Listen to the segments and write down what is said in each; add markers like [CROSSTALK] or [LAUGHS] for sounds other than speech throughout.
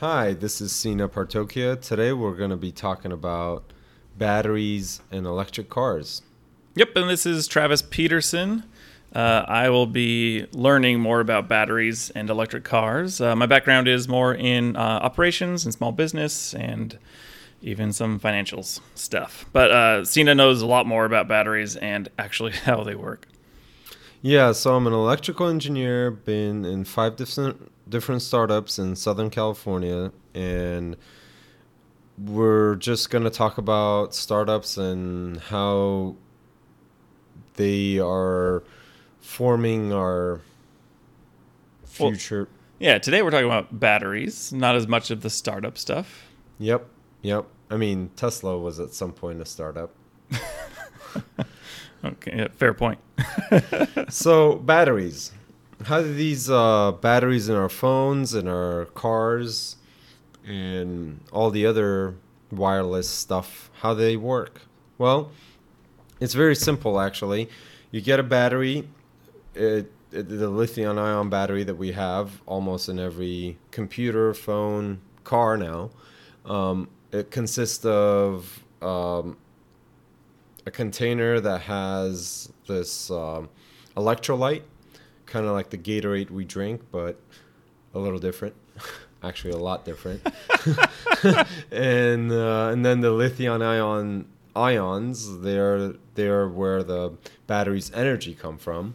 Hi, this is Sina Partokia. Today we're going to be talking about batteries and electric cars. Yep, and this is Travis Peterson. Uh, I will be learning more about batteries and electric cars. Uh, my background is more in uh, operations and small business and even some financials stuff. But uh, Sina knows a lot more about batteries and actually [LAUGHS] how they work. Yeah, so I'm an electrical engineer, been in five different different startups in Southern California and we're just going to talk about startups and how they are forming our Well- future. Yeah, today we're talking about batteries, not as much of the startup stuff. Yep, yep. I mean, Tesla was at some point a startup. [LAUGHS] Okay, yeah, fair point. [LAUGHS] So batteries. How do these uh, batteries in our phones and our cars and all the other wireless stuff, how they work? Well, it's very simple actually. You get a battery, it, it- the lithium ion battery that we have almost in every computer, phone, car now. Um, it consists of um, a container that has this um, electrolyte, kind of like the Gatorade we drink, but a little different. [LAUGHS] Actually, a lot different. [LAUGHS] and uh, and then the lithium ion ions, they're they're where the battery's energy come from,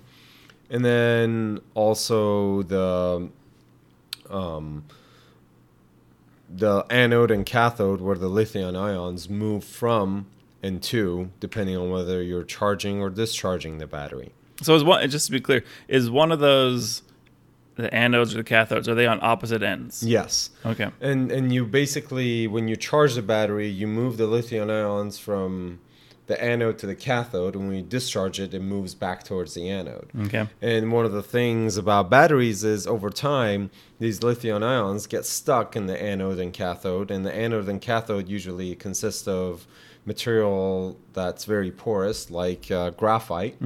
and then also the um, the anode and cathode, where the lithium ions move from and to, depending on whether you're charging or discharging the battery. So is one just to be clear, is one of those the anodes or the cathodes are they on opposite ends? Yes. Okay. And and you basically when you charge the battery, you move the lithium ions from the anode to the cathode, and when you discharge it, it moves back towards the anode. Okay. And one of the things about batteries is over time, these lithium ions get stuck in the anode and cathode, and the anode and cathode usually consist of material that's very porous, like uh, graphite.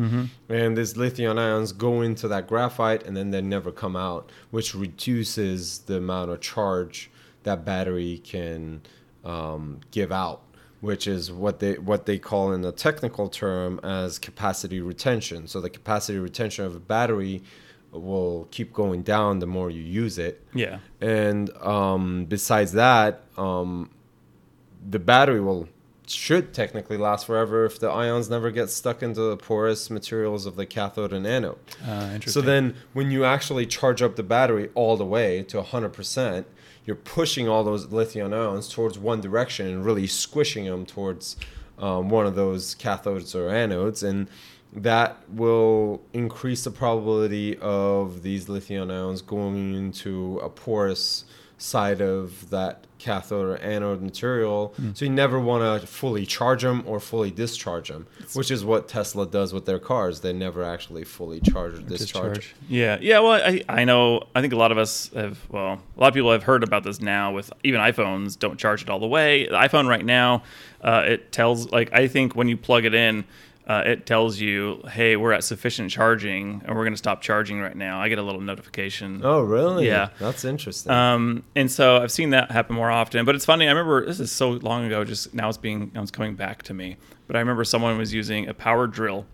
And these lithium ions go into that graphite and then they never come out, which reduces the amount of charge that battery can um, give out which is what they what they call in the technical term as capacity retention. So the capacity retention of a battery will keep going down the more you use it. Yeah. And um, besides that, um, the battery will should technically last forever if the ions never get stuck into the porous materials of the cathode and anode. Uh, So then, when you actually charge up the battery all the way to 100%, you're pushing all those lithium ions towards one direction and really squishing them towards um, one of those cathodes or anodes. And that will increase the probability of these lithium ions going into a porous side of that cathode or anode material. So you never want to fully charge them or fully discharge them, which is what Tesla does with their cars. They never actually fully charge or discharge. Yeah, yeah. Well, I, I know. I think a lot of us have. Well, a lot of people have heard about this now. With even iPhones, don't charge it all the way. The iPhone right now, uh, it tells like I think when you plug it in, uh, it tells you, "Hey, we're at sufficient charging, and we're going to stop charging right now." I get a little notification. Oh, really? Yeah. That's interesting. Um, and so I've seen that happen more often. But it's funny. I remember this is so long ago. Just now it's being now it's coming back to me. But I remember someone was using a power drill,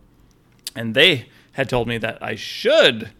and they had told me that I should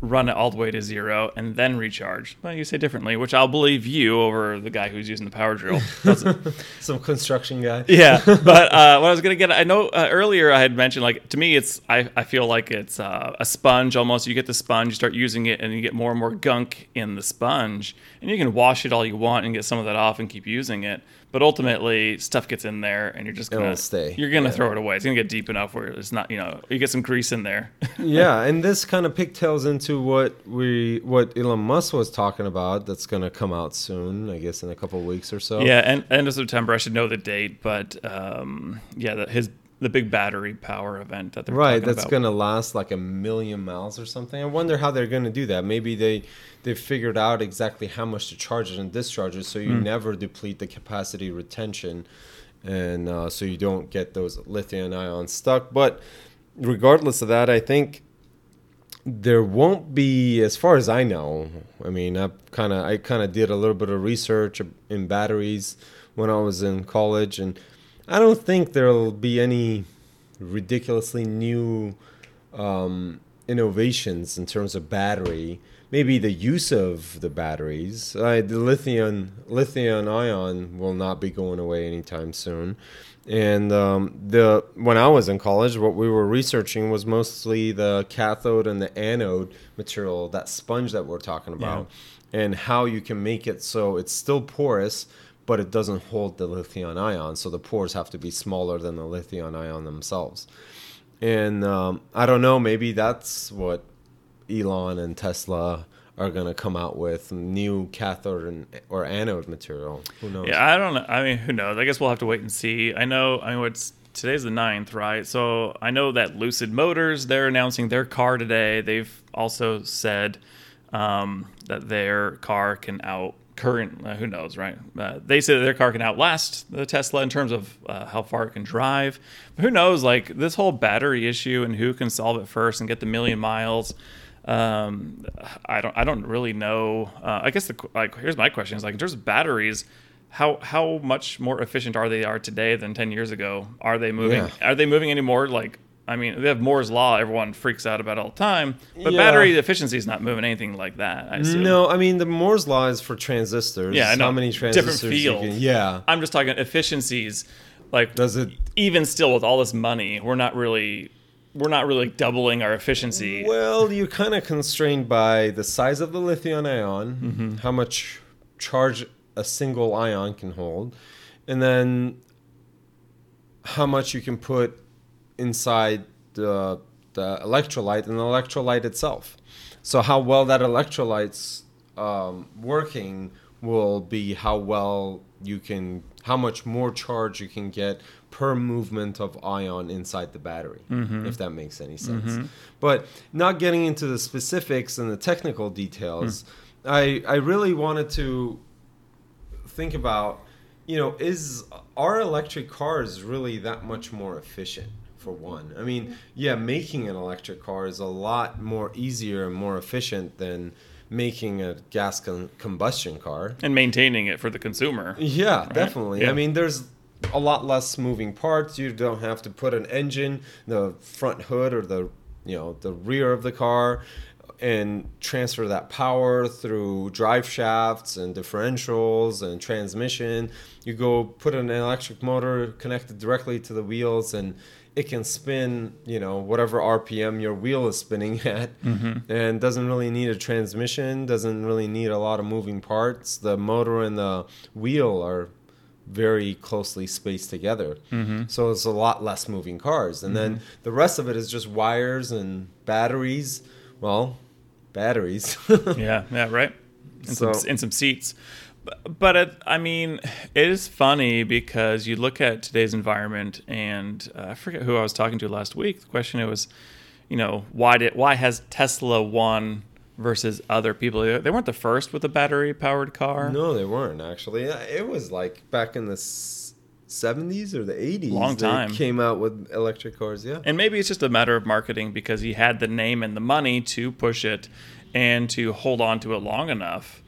run it all the way to zero and then recharge. Well, you say differently, which I'll believe you over the guy who's using the power drill. [LAUGHS] Some construction guy. yeah, [LAUGHS] but uh, what I was gonna get, I know uh, earlier I had mentioned like to me it's I, I feel like it's uh, a sponge almost. You get the sponge, you start using it, and you get more and more gunk in the sponge, and you can wash it all you want and get some of that off and keep using it. But ultimately, stuff gets in there, and you're just gonna It'll stay. You're gonna Yeah. throw it away. It's gonna get deep enough where it's not, you know, you get some grease in there. [LAUGHS] yeah, and this kind of pigtails into what we what Elon Musk was talking about. That's going to come out soon, I guess, in a couple of weeks or so. yeah, and end of September. I should know the date, but um, yeah, the, his the big battery power event that they're Right, that's going to last like a million miles or something. I wonder how they're going to do that. Maybe they they figured out exactly how much to charge it and discharge it, so you Hmm. never deplete the capacity retention, and uh, so you don't get those lithium ions stuck. But regardless of that, I think there won't be, as far as I know. I mean, I kind of I kind of did a little bit of research in batteries when I was in college, and I don't think there'll be any ridiculously new um, innovations in terms of battery. Maybe the use of the batteries. Uh, the lithium lithium ion will not be going away anytime soon. And um, the when I was in college, what we were researching was mostly the cathode and the anode material, that sponge that we're talking about, yeah. and how you can make it so it's still porous, but it doesn't hold the lithium ion. So the pores have to be smaller than the lithium ion themselves. And um, I don't know, maybe that's what Elon and Tesla are going to come out with new cathode and, or anode material. Who knows? Yeah, I don't know. I mean, who knows? I guess we'll have to wait and see. I know, I mean, what's today's the 9th, right? So I know that Lucid Motors, they're announcing their car today. They've also said um, that their car can out current uh, who knows right? Uh, they say that their car can outlast the tesla in terms of uh, how far it can drive. But who knows like this whole battery issue and who can solve it first and get the million miles um, i don't i don't really know. Uh, i guess the like here's my question is like in terms of batteries how how much more efficient are they are today than 10 years ago? Are they moving yeah. are they moving any more like I mean, they have Moore's law. Everyone freaks out about all the time, but yeah. battery efficiency is not moving anything like that. I no, I mean the Moore's law is for transistors. Yeah, I know. How many transistors? Different field. Can, yeah, I'm just talking efficiencies. Like, does it even still with all this money, we're not really we're not really doubling our efficiency. Well, you're kind of constrained by the size of the lithium ion, mm-hmm. how much charge a single ion can hold, and then how much you can put inside the, the electrolyte and the electrolyte itself. So how well that electrolyte's um, working will be how well you can, how much more charge you can get per movement of ion inside the battery, mm-hmm. if that makes any sense. Mm-hmm. But not getting into the specifics and the technical details, mm. I I really wanted to think about, you know, is our electric cars really that much more efficient? For one. I mean, yeah, making an electric car is a lot more easier and more efficient than making a gas con- combustion car and maintaining it for the consumer. Yeah, right? definitely. Yeah. I mean, there's a lot less moving parts. You don't have to put an engine, the front hood or the you know the rear of the car and transfer that power through drive shafts and differentials and transmission. You go put an electric motor connected directly to the wheels and it can spin, you know, whatever RPM your wheel is spinning [LAUGHS] at, mm-hmm. and doesn't really need a transmission, doesn't really need a lot of moving parts. The motor and the wheel are very closely spaced together. Mm-hmm. So it's a lot less moving cars. And mm-hmm. then the rest of it is just wires and batteries. Well, batteries. [LAUGHS] yeah, yeah, right. And, so, some, and some seats but it, I mean, it is funny because you look at today's environment, and uh, I forget who I was talking to last week. The question it was, you know, why did why has Tesla won versus other people? They weren't the first with a battery powered car. No, they weren't actually. It was like back in the 70s or the 80s. Long time. Came out with electric cars, yeah. And maybe it's just a matter of marketing because he had the name and the money to push it and to hold on to it long enough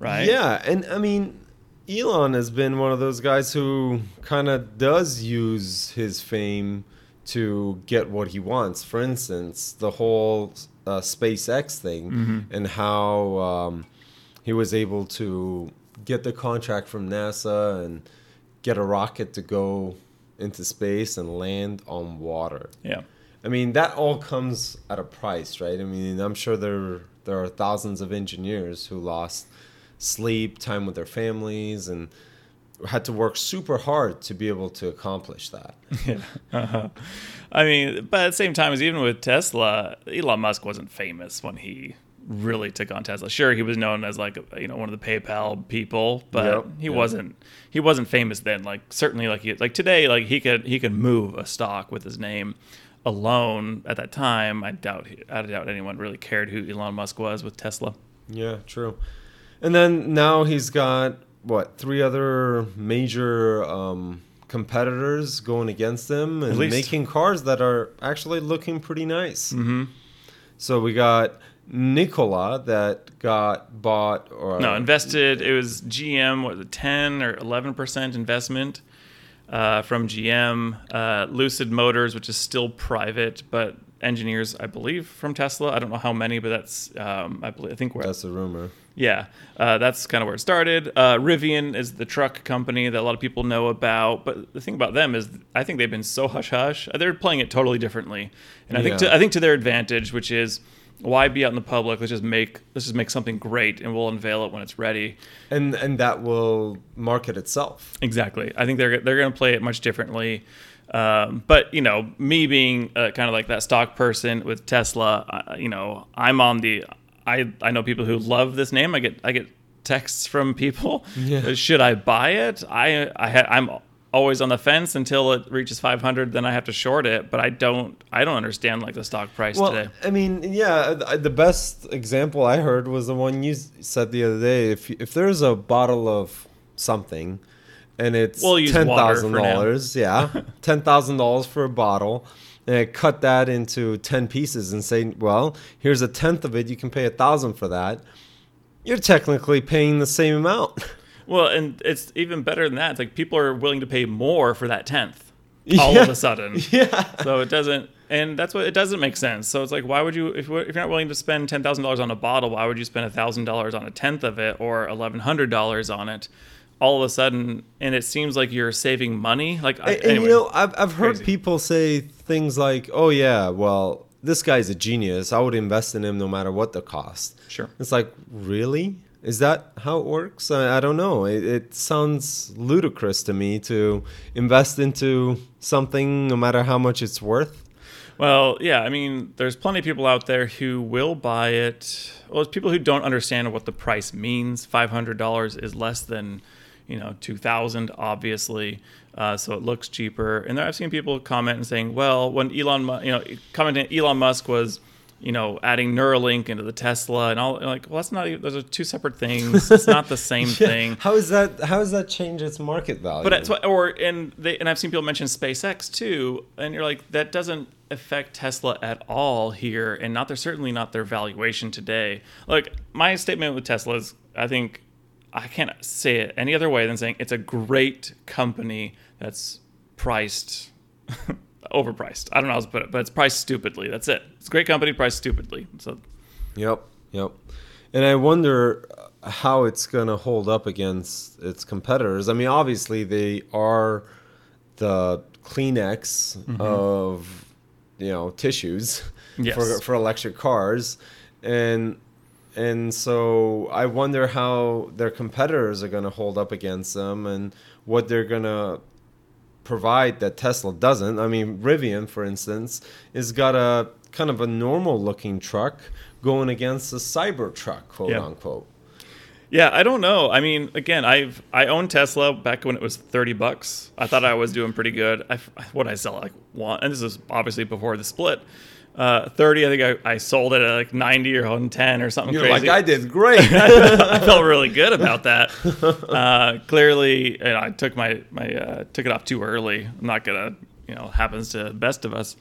right? Yeah, and I mean, Elon has been one of those guys who kind of does use his fame to get what he wants. For instance, the whole uh, SpaceX thing mm-hmm. and how um, he was able to get the contract from NASA and get a rocket to go into space and land on water. Yeah. I mean, that all comes at a price, right? I mean, I'm sure there there are thousands of engineers who lost sleep, time with their families, and had to work super hard to be able to accomplish that. Yeah. [LAUGHS] Uh-huh. I mean, but at the same time, as even with Tesla, Elon Musk wasn't famous when he really took on Tesla. Sure, he was known as like you know one of the PayPal people, but yep, he yep. wasn't he wasn't famous then. Like certainly like he, like today, like he could he could move a stock with his name alone. At that time, I doubt I doubt anyone really cared who Elon Musk was with Tesla. Yeah, true. And then now he's got what three other major um, competitors going against him and making cars that are actually looking pretty nice. Mm-hmm. So we got Nikola that got bought or No, invested. It was GM. What was it, ten or eleven percent investment uh, from GM. Uh, Lucid Motors, which is still private, but engineers, I believe, from Tesla. I don't know how many, but that's um, I believe I think we're That's a rumor. yeah, uh, that's kind of where it started. Uh, Rivian is the truck company that a lot of people know about, but the thing about them is, I think they've been so hush hush. They're playing it totally differently, and I think to, I think to their advantage, which is why be out in the public? Let's just make let's just make something great, and we'll unveil it when it's ready. And and that will market itself. Exactly. I think they're they're going to play it much differently. Um, but you know, me being uh, kind of like that stock person with Tesla, uh, you know, I'm on the. I I know people who love this name. I get I get texts from people. [LAUGHS] Yeah. Should I buy it? I I ha- I'm always on the fence until it reaches 500. Then I have to short it. But I don't I don't understand like the stock price Well, today. I mean, yeah, the best example I heard was the one you said the other day. If if there's a bottle of something, and it's We'll ten thousand dollars, yeah, [LAUGHS] ten thousand dollars for a bottle, and I cut that into ten pieces and say, well, here's a tenth of it. You can pay a thousand for that. You're technically paying the same amount. [LAUGHS] Well, and it's even better than that. It's like people are willing to pay more for that tenth. All Yeah. of a sudden. [LAUGHS] yeah. so it doesn't and that's what it doesn't make sense so it's like why would you if, you're- if you're not willing to spend $10000 on a bottle why would you spend $1000 on a tenth of it or $1100 on it all of a sudden and it seems like you're saving money like I, And, anyway, you know, I've, I've heard Crazy. people say things like, oh, yeah, well, this guy's a genius. I would invest in him no matter what the cost. sure It's like, really? Is that how it works? I, I don't know. It, it sounds ludicrous to me to invest into something no matter how much it's worth. Well, yeah, I mean, there's plenty of people out there who will buy it. Well, it's people who don't understand what the price means. Five hundred dollars is less than, you know, two thousand, obviously. Uh, so it looks cheaper. And there, I've seen people comment and saying, "Well, when Elon, you know, commenting, Elon Musk was." You know, adding Neuralink into the Tesla and all like, well, that's not. Those are two separate things. It's not the same [LAUGHS] thing. How is that? How does that change its market value? But what, or and they and I've seen people mention SpaceX too, and you're like, that doesn't affect Tesla at all here, and not their certainly not their valuation today. Like my statement with Tesla is, I think I can't say it any other way than saying it's a great company that's priced [LAUGHS] overpriced. I don't know how to put it, but it's priced stupidly. That's it. It's a great company priced stupidly. So Yep, yep. And I wonder how it's going to hold up against its competitors. I mean, obviously they are the Kleenex Mm-hmm. of you know tissues Yes. [LAUGHS] for for electric cars, and and so I wonder how their competitors are going to hold up against them and what they're going to provide that Tesla doesn't. I mean, Rivian, for instance, has got a kind of a normal looking truck going against a cyber truck, quote Yeah. unquote. Yeah, I don't know. I mean, again, I've I owned Tesla back when it was thirty bucks. I thought I was doing pretty good. I what I sell like one, and this is obviously before the split. Uh, thirty, I think I, I sold it at like ninety or one ten or something You're crazy. like, I did great. [LAUGHS] I felt really good about that. [LAUGHS] Uh, clearly, you know, I took my my uh, took it off too early. I'm not gonna, you know, happens to the best of us.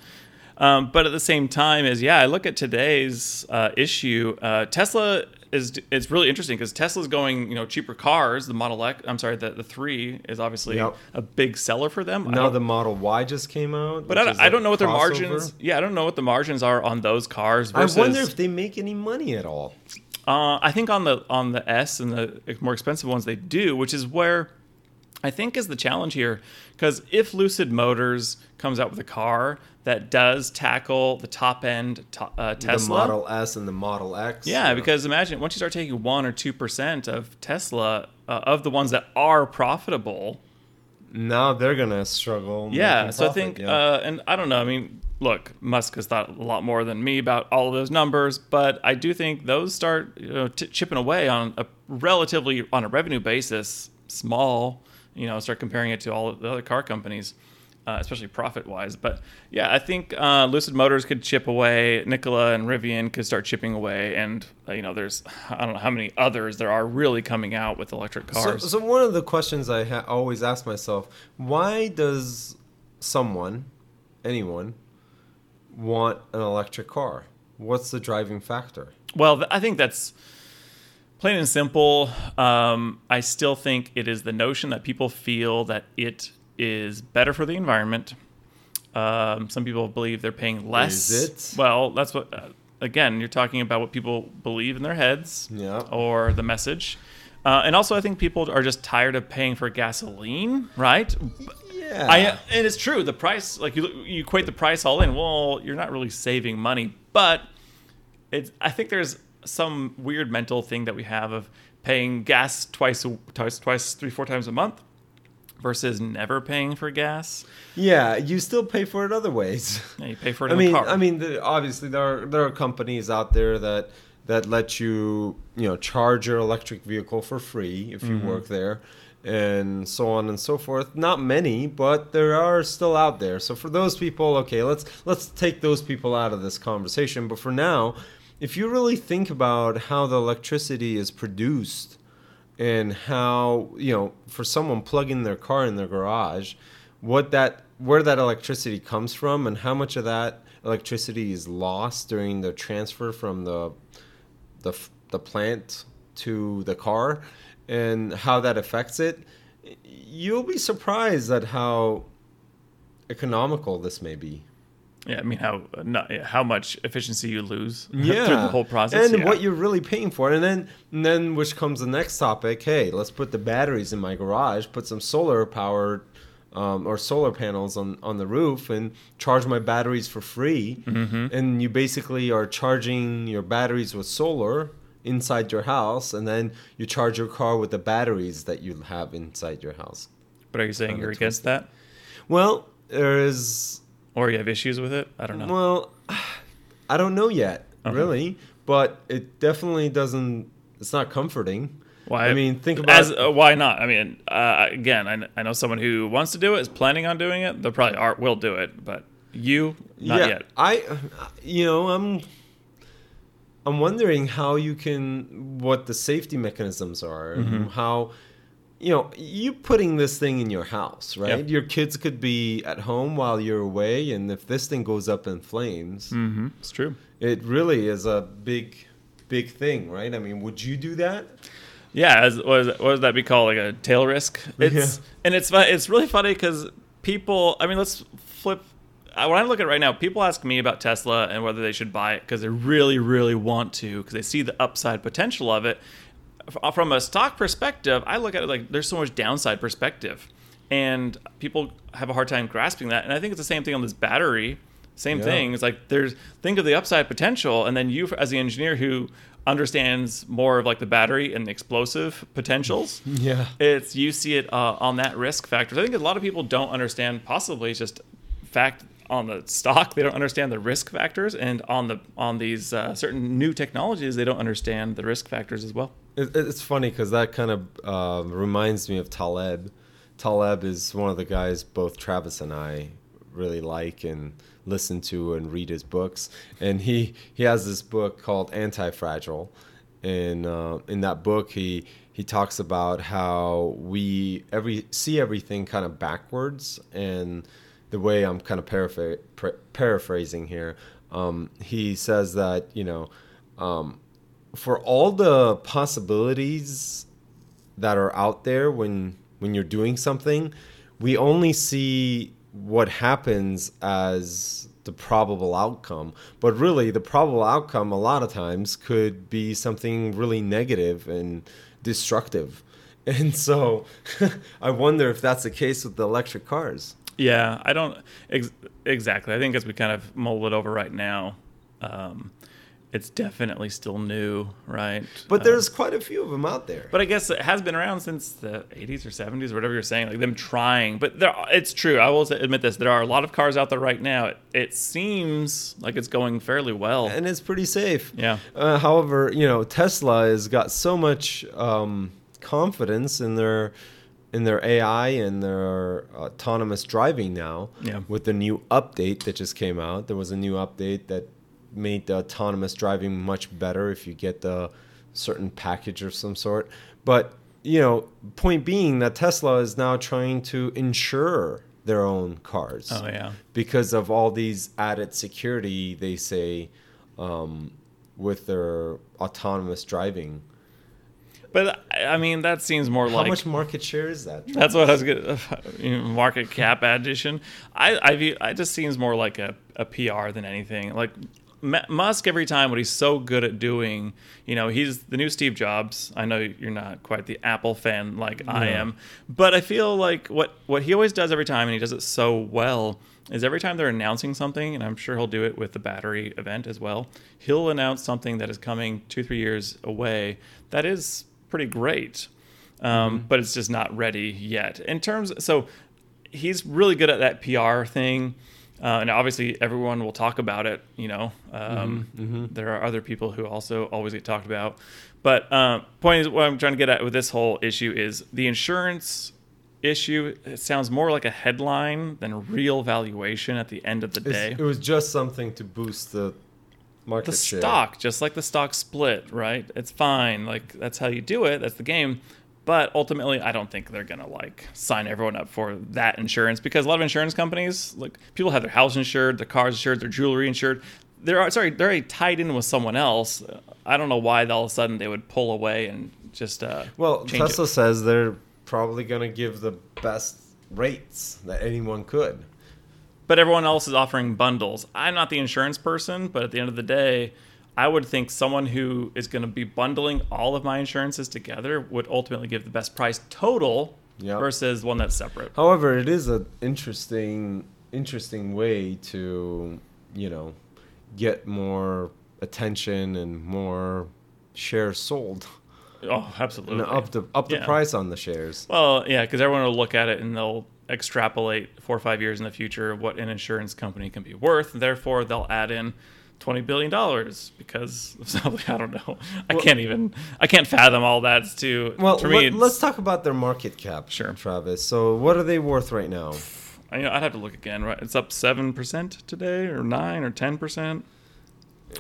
Um, but at the same time, is yeah, I look at today's uh, issue. Uh, Tesla is it's really interesting because Tesla's going, you know, cheaper cars. The Model X, I'm sorry, the the three is obviously Yep. a big seller for them. Now the Model Y just came out. but I don't, I don't know what their crossover. margins. Yeah, I don't know what the margins are on those cars. I wonder if they make any money at all. Uh, I think on the on the S and the more expensive ones they do, which is where I think is the challenge here. Because if Lucid Motors comes out with a car that does tackle the top end to, uh, Tesla, The Model S and the Model X. yeah, because imagine once you start taking one or two percent of Tesla uh, of the ones that are profitable, now they're gonna struggle. yeah. So I think, yeah. uh, and I don't know. I mean, look, Musk has thought a lot more than me about all of those numbers, but I do think those start you know, t- chipping away on a relatively on a revenue basis, small. You know, start comparing it to all the other car companies. Uh, especially profit wise, but yeah, I think uh, Lucid Motors could chip away. Nikola and Rivian could start chipping away, and uh, you know, there's I don't know how many others there are really coming out with electric So, cars. so one of the questions I ha- always ask myself: Why does someone, anyone, want an electric car? what's the driving factor? Well, th- I think that's plain and simple. Um, I still think it is the notion that people feel that it is better for the environment. Um, some people believe they're paying less. Is it? Well, that's what. Uh, again, you're talking about what people believe in their heads, Yeah. or the message. Uh, and also, I think people are just tired of paying for gasoline, right? Yeah. I and it's true. The price, like you, you equate the price all in. Well, you're not really saving money, but it's. I think there's some weird mental thing that we have of paying gas twice, twice, twice, three, four times a month, versus never paying for gas. yeah, you still pay for it other ways. [LAUGHS] Yeah, you pay for it I in mean. I mean, the, obviously there are there are companies out there that that let you you know charge your electric vehicle for free if you Mm-hmm. work there, and so on and so forth. Not many, but there are still out there. So for those people, okay, let's let's take those people out of this conversation. But for now, if you really think about how the electricity is produced and how you know for someone plugging their car in their garage what that where that electricity comes from and how much of that electricity is lost during the transfer from the the, the plant to the car and how that affects it you'll be surprised at how economical this may be yeah, I mean how not, how much efficiency you lose yeah [LAUGHS] through the whole process, and yeah. what you're really paying for. And then and then which comes the next topic hey let's put the batteries in my garage put some solar powered um, or solar panels on, on the roof and charge my batteries for free. Mm-hmm. and you basically are charging your batteries with solar inside your house and then you charge your car with the batteries that you have inside your house. But are you saying you're against that, well there is or you have issues with it? I don't know. Well, I don't know yet, Okay. really, but it definitely doesn't. It's not comforting. Why? I mean, think about as uh, why not? I mean, uh, again, I, I know someone who wants to do it, is planning on doing it. They probably are will do it, but you not yeah, yet. I, you know, I'm. I'm wondering how you can, what the safety mechanisms are, Mm-hmm. how, you know, you putting this thing in your house, right? Yep. Your kids could be at home while you're away, and if this thing goes up in flames, Mm-hmm. It's true. it really is a big, big thing, right? I mean, would you do that? Yeah, as, what, is what would that be called? Like a tail risk? It's Yeah. and it's fu- it's really funny because people. I mean, let's flip. When I look at it right now, people ask me about Tesla and whether they should buy it because they really, really want to because they see the upside potential of it. From a stock perspective, I look at it like there's so much downside perspective, and people have a hard time grasping that. And I think it's the same thing on this battery. Same Yeah. thing. It's like there's think of the upside potential, and then you, as the engineer who understands more of like the battery and the explosive potentials, [LAUGHS] Yeah. it's you see it uh, on that risk factor. I think a lot of people don't understand. Possibly it's just fact on the stock they don't understand the risk factors, and on the on these uh, certain new technologies they don't understand the risk factors as well. It, it's funny because that kind of uh, reminds me of Taleb. Taleb is one of the guys both Travis and I really like and listen to and read his books. And he, he has this book called Anti Fragile. And uh, in that book, he he talks about how we every see everything kind of backwards. And the way I'm kind of paraphr- paraphrasing here, um, he says that you know. Um, for all the possibilities that are out there when when you're doing something, we only see what happens as the probable outcome. But really, the probable outcome a lot of times could be something really negative and destructive. [LAUGHS] And so, [LAUGHS] I wonder if that's the case with the electric cars. Yeah, I don't ex- exactly. I think as we kind of mull it over right now, um, it's definitely still new, right? But there's quite a few of them out there. But I guess it has been around since the 80s or 70s or whatever you're saying, like them trying. But there, it's true. I will admit this: there are a lot of cars out there right now. It, it seems like it's going fairly well. and it's pretty safe. Yeah. Uh, however, you know, Tesla has got so much um, confidence in their in their AI and their autonomous driving now. Yeah. With the new update that just came out, there was a new update that made the autonomous driving much better if you get the certain package of some sort. But you know, point being that Tesla is now trying to insure their own cars Oh yeah. because of all these added security they say um, with their autonomous driving. But I mean, that seems more How like How much market share is that? That's what I was gonna [LAUGHS] market cap addition. I I view it just seems more like a, a PR than anything. Like M- Musk, every time what he's so good at doing, you know, he's the new Steve Jobs. I know you're not quite the Apple fan like I am, but I feel like what what he always does every time, and he does it so well, is every time they're announcing something, and I'm sure he'll do it with the battery event as well. He'll announce something that is coming two three years away that is pretty great um, but it's just not ready yet. In terms, so he's really good at that PR thing, uh, and obviously everyone will talk about it. You know, um, there are other people who also always get talked about. But uh, point is, what I'm trying to get at with this whole issue is the insurance issue. It sounds more like a headline than real valuation at the end of the It's- day It was just something to boost the market the share. stock, just like the stock split, right? It's fine. Like that's how you do it. That's the game. But ultimately, I don't think they're gonna like sign everyone up for that insurance because a lot of insurance companies, like people have their house insured, their cars insured, their jewelry insured. They're sorry, they're already tied in with someone else. I don't know why all of a sudden they would pull away and just uh, Well, Tesla it. says they're probably going to give the best rates that anyone could. But everyone else is offering bundles. I'm not the insurance person, but at the end of the day, I would think someone who is going to be bundling all of my insurances together would ultimately give the best price total Yep. versus one that's separate. However, it is an interesting, interesting way to, you know, get more attention and more shares sold Oh, absolutely. and up the up the Yeah. price on the shares. Well, yeah, because everyone will look at it and they'll extrapolate four or five years in the future what an insurance company can be worth. Therefore, they'll add in twenty billion dollars because [LAUGHS] I don't know. I Well- can't even I can't fathom all that. It's too Well, for me. let, us talk about their market cap, Sure. Travis. So, what are they worth right now? I, you know, I'd have to look again. Right, it's up seven percent today, or nine, or ten percent.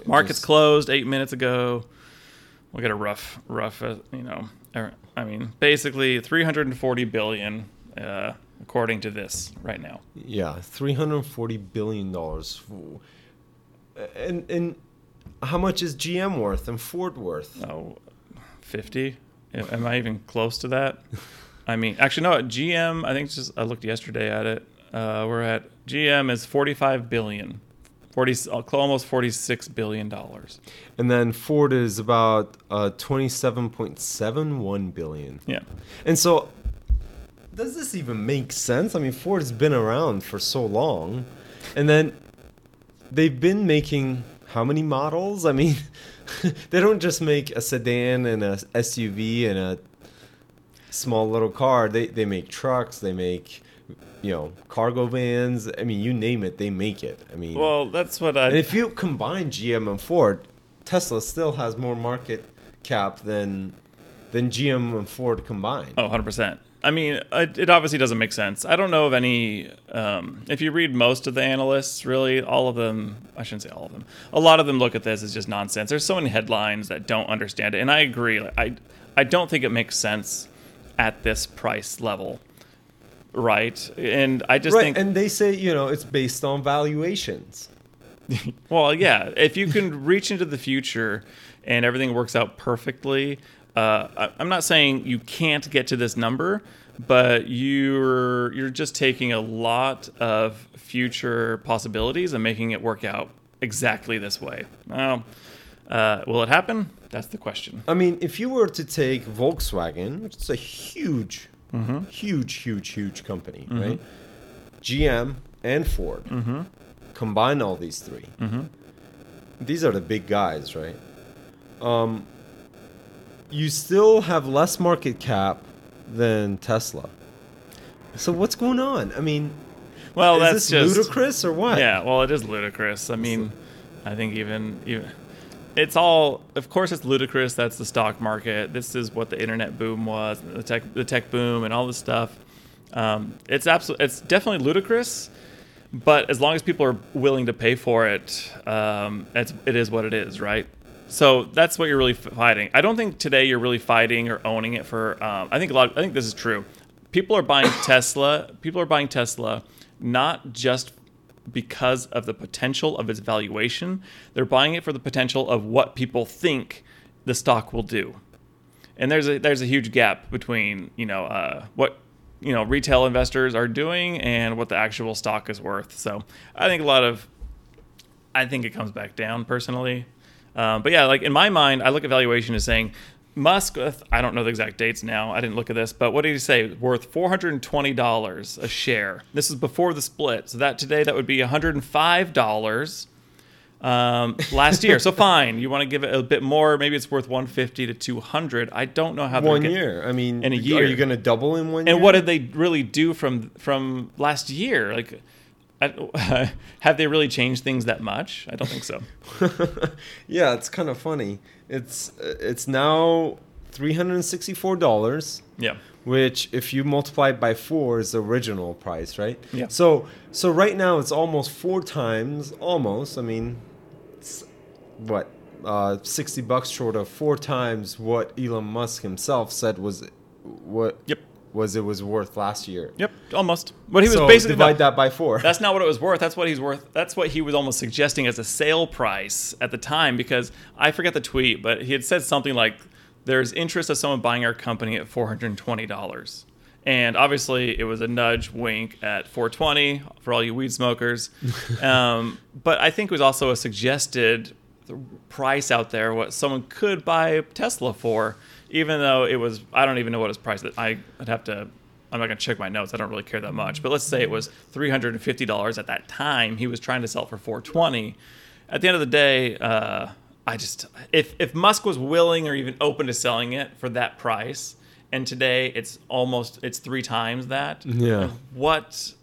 Market's closed eight minutes ago. We'll get a rough, rough. Uh, you know, I mean, basically 340 billion, uh, according to this right now. Yeah, three hundred forty billion dollars. And and how much is GM worth and Ford worth? Oh, 50. Am I even close to that? I mean, actually, no. GM, I think just I looked yesterday at it. Uh, we're at GM is 45 billion, 40 almost 46 billion dollars. And then Ford is about uh, twenty-seven point seven one billion. Yeah. And so, does this even make sense? I mean, Ford's been around for so long, and then they've been making how many models? I mean, [LAUGHS] they don't just make a sedan and a SUV and a small little car. They they make trucks. They make you know cargo vans. I mean, you name it, they make it. I mean, Well, that's what and I. if you combine GM and Ford, Tesla still has more market cap than than GM and Ford combined. Oh, 100%. I mean, it, it obviously doesn't make sense. I don't know of any. Um, if you read most of the analysts, really, all of them, I shouldn't say all of them, a lot of them look at this as just nonsense. There's so many headlines that don't understand it. And I agree. Like, I, I don't think it makes sense at this price level. Right. And I just right, think. and they say you know it's based on valuations. [LAUGHS] Well, yeah. If you can reach into the future and everything works out perfectly, uh, I'm not saying you can't get to this number, but you're you're just taking a lot of future possibilities and making it work out exactly this way. Now, uh, will it happen? That's the question. I mean, if you were to take Volkswagen, which is a huge, huge, huge, huge company, right? GM and Ford, combine all these 3 These are the big guys, right? Um, you still have less market cap than Tesla. So what's going on? I mean, Well, is that's this just ludicrous or what? Yeah, well, it is ludicrous. I mean, I think even even it's all. Of course, it's ludicrous. That's the stock market. This is what the internet boom was, the tech the tech boom, and all this stuff. Um, it's absolutely. It's definitely ludicrous. But as long as people are willing to pay for it, um, it's, it is what it is, right? So that's what you're really fighting. I don't think today you're really fighting or owning it for. Um, I think a lot. Of, I think this is true. People are buying [COUGHS] Tesla. People are buying Tesla, not just because of the potential of its valuation. They're buying it for the potential of what people think the stock will do. And there's a there's a huge gap between you know uh, what you know retail investors are doing and what the actual stock is worth. So I think a lot of I think it comes back down personally. Um, but yeah, like in my mind, I look at valuation as saying Musk, I don't know the exact dates now. I didn't look at this, but what did he say? Worth $420 a share. This is before the split. So that today, that would be $105 um, last year. so [LAUGHS] fine, you want to give it a bit more. Maybe it's worth 150 to 200. I don't know how. One year. I mean, in a year. Are you going to double in one and year? what did they really do from from last year? Like, I, [LAUGHS] have they really changed things that much? I don't think so. [LAUGHS] yeah, it's kind of funny. It's it's now three hundred and sixty four dollars. Yeah. Which, if you multiply it by four, is the original price, right? Yeah. So so right now it's almost four times. Almost. I mean, it's what uh, sixty bucks short of four times what Elon Musk himself said was what. Yep was it was worth last year. Yep, almost. But he was so basically divide that by four. [LAUGHS] That's not what it was worth. That's what he's worth. That's what he was almost suggesting as a sale price at the time because I forget the tweet, but he had said something like, "There's interest of someone buying our company at four hundred and twenty dollars." And obviously, it was a nudge wink at 420 for all you weed smokers. [LAUGHS] um, but I think it was also a suggested price out there what someone could buy Tesla for even though it was I don't even know what his price that I would have to I'm not going to check my notes. I don't really care that much. But let's say it was $350 at that time. He was trying to sell for 420. At the end of the day, uh, I just if if Musk was willing or even open to selling it for that price, and today it's almost it's three times that. Yeah. What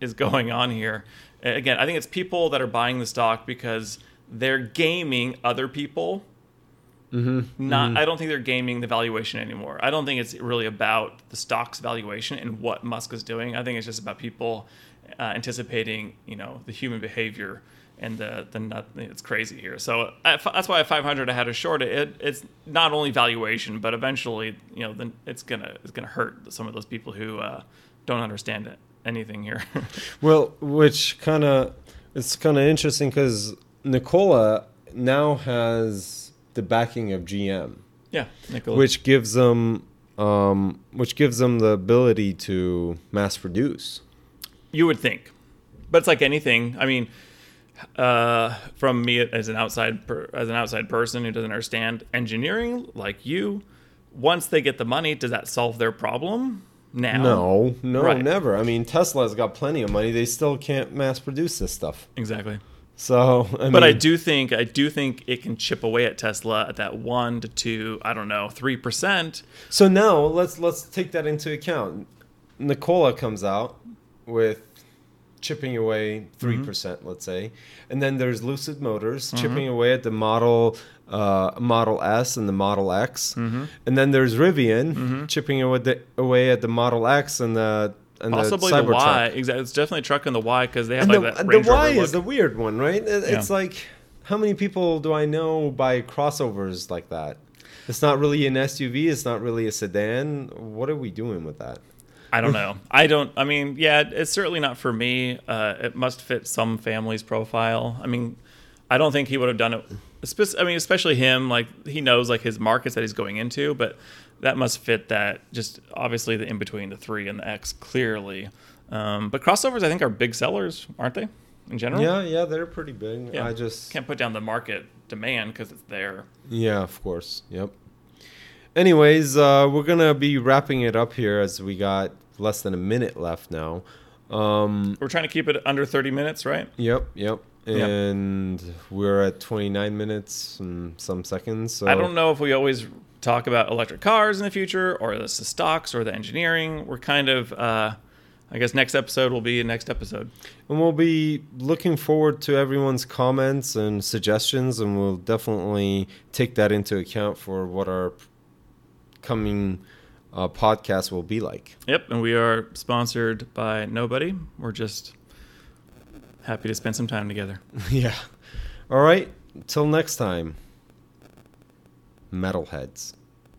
is going on here? Again, I think it's people that are buying the stock because they're gaming other people Mm-hmm. Not, mm-hmm. I don't think they're gaming the valuation anymore. I don't think it's really about the stock's valuation and what Musk is doing. I think it's just about people uh, anticipating, you know, the human behavior and the the nut. It's crazy here. So at, that's why at 500 I had to short it. it. It's not only valuation, but eventually, you know, then it's gonna it's gonna hurt some of those people who uh, don't understand it, anything here. [LAUGHS] well, which kind of it's kind of interesting because Nikola now has the backing of GM. Yeah, which gives them um, which gives them the ability to mass produce. You would think, but it's like anything. I mean, uh, from me as an outside per, as an outside person who doesn't understand engineering, like you, once they get the money, does that solve their problem? Now? No, no, right. never. I mean, Tesla's got plenty of money. They still can't mass produce this stuff. Exactly. So, [LAUGHS] I but I do think I do think it can chip away at Tesla at that one to two, I don't know, three percent. So now let's let's take that into account. Nikola comes out with chipping away 3 mm-hmm. percent, let's say, and then there's Lucid Motors mm-hmm. chipping away at the Model uh, Model S and the Model X, mm-hmm. and then there's Rivian mm-hmm. chipping away, the, away at the Model X and the and possibly the, the Y. Exactly, it's definitely truck and the Y because they have and like the, that. Range the Y Rover is the weird one, right? It's yeah. like how many people do I know buy crossovers like that? It's not really an SUV. It's not really a sedan. What are we doing with that? I don't know. I don't. I mean, yeah, it's certainly not for me. Uh, it must fit some family's profile. I mean, I don't think he would have done it. I mean, especially him. Like he knows like his markets that he's going into, but that must fit that. Just obviously the in between the three and the X clearly. Um, but crossovers, I think, are big sellers, aren't they? In general. Yeah, yeah, they're pretty big. Yeah. I just can't put down the market demand because it's there. Yeah, of course. Yep. Anyways, uh, we're gonna be wrapping it up here as we got less than a minute left now. Um, we're trying to keep it under 30 minutes, right? Yep, yep. And yep. we're at 29 minutes and some seconds. So I don't know if we always talk about electric cars in the future or the stocks or the engineering. We're kind of, uh, I guess, next episode will be next episode. And we'll be looking forward to everyone's comments and suggestions, and we'll definitely take that into account for what our coming uh, podcast will be like. Yep, and we are sponsored by nobody. We're just happy to spend some time together. [LAUGHS] yeah. All right. Till next time metalheads.